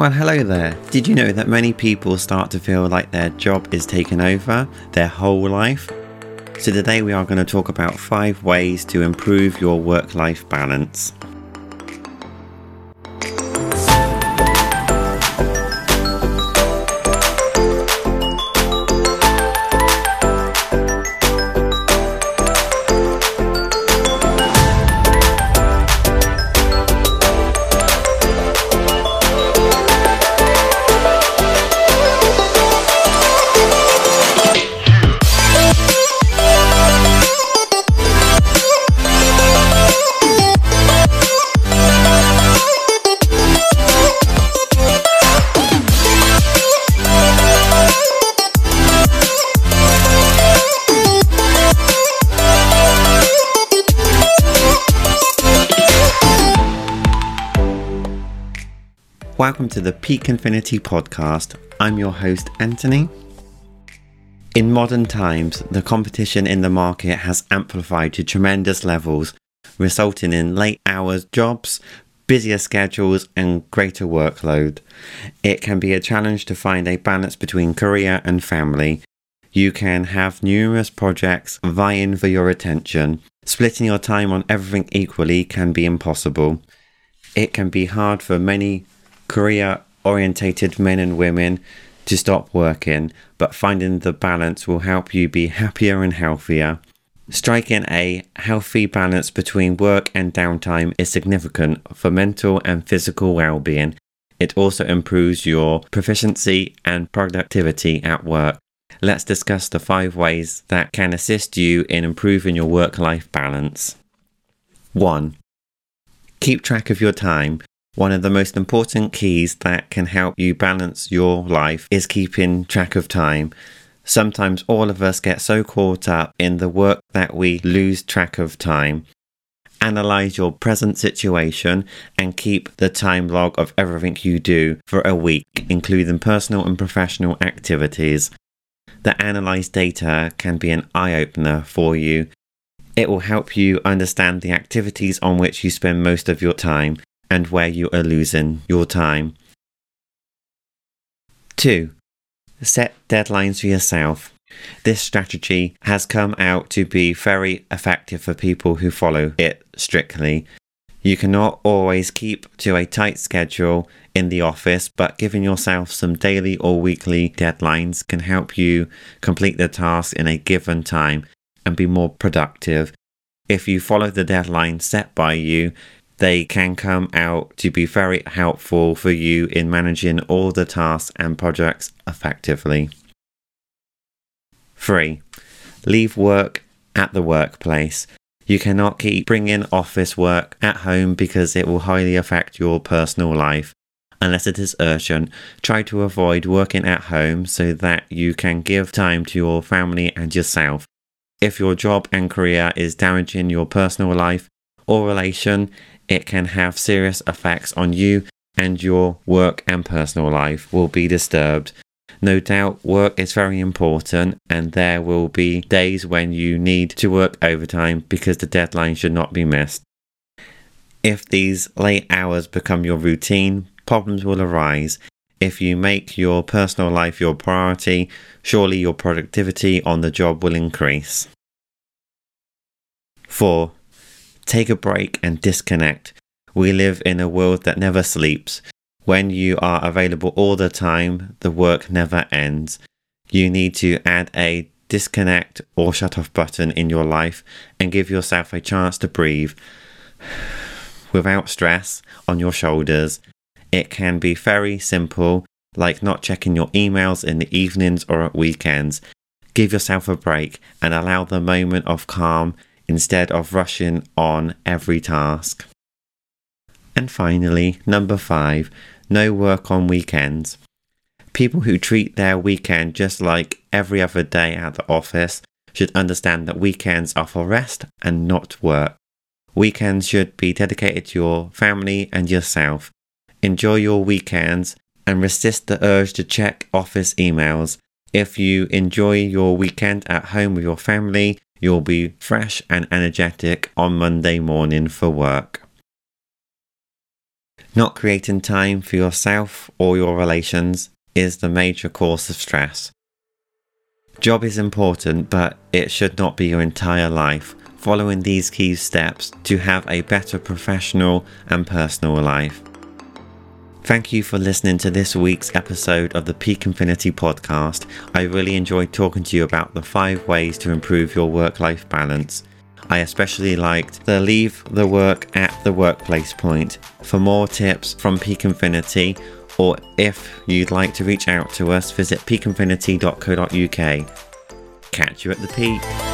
Well, hello there. Did you know that many people start to feel like their job is taken over their whole life? So, today we are going to talk about five ways to improve your work life balance. Welcome to the Peak Infinity podcast. I'm your host, Anthony. In modern times, the competition in the market has amplified to tremendous levels, resulting in late hours jobs, busier schedules, and greater workload. It can be a challenge to find a balance between career and family. You can have numerous projects vying for your attention. Splitting your time on everything equally can be impossible. It can be hard for many career orientated men and women to stop working, but finding the balance will help you be happier and healthier. Striking a healthy balance between work and downtime is significant for mental and physical well being. It also improves your proficiency and productivity at work. Let's discuss the five ways that can assist you in improving your work life balance. 1. Keep track of your time. One of the most important keys that can help you balance your life is keeping track of time. Sometimes all of us get so caught up in the work that we lose track of time. Analyze your present situation and keep the time log of everything you do for a week, including personal and professional activities. The analyzed data can be an eye opener for you. It will help you understand the activities on which you spend most of your time and where you are losing your time. 2. Set deadlines for yourself. This strategy has come out to be very effective for people who follow it strictly. You cannot always keep to a tight schedule in the office, but giving yourself some daily or weekly deadlines can help you complete the task in a given time and be more productive. If you follow the deadline set by you, they can come out to be very helpful for you in managing all the tasks and projects effectively. 3. Leave work at the workplace. You cannot keep bringing office work at home because it will highly affect your personal life. Unless it is urgent, try to avoid working at home so that you can give time to your family and yourself. If your job and career is damaging your personal life or relation, it can have serious effects on you and your work and personal life will be disturbed. No doubt work is very important and there will be days when you need to work overtime because the deadline should not be missed. If these late hours become your routine, problems will arise. If you make your personal life your priority, surely your productivity on the job will increase. 4. Take a break and disconnect. We live in a world that never sleeps. When you are available all the time, the work never ends. You need to add a disconnect or shut off button in your life and give yourself a chance to breathe without stress on your shoulders. It can be very simple, like not checking your emails in the evenings or at weekends. Give yourself a break and allow the moment of calm instead of rushing on every task. And finally, number five, no work on weekends. People who treat their weekend just like every other day at the office should understand that weekends are for rest and not work. Weekends should be dedicated to your family and yourself. Enjoy your weekends and resist the urge to check office emails. If you enjoy your weekend at home with your family, You'll be fresh and energetic on Monday morning for work. Not creating time for yourself or your relations is the major cause of stress. Job is important, but it should not be your entire life. Following these key steps to have a better professional and personal life. Thank you for listening to this week's episode of the Peak Infinity podcast. I really enjoyed talking to you about the five ways to improve your work life balance. I especially liked the leave the work at the workplace point. For more tips from Peak Infinity, or if you'd like to reach out to us, visit peakinfinity.co.uk. Catch you at the peak.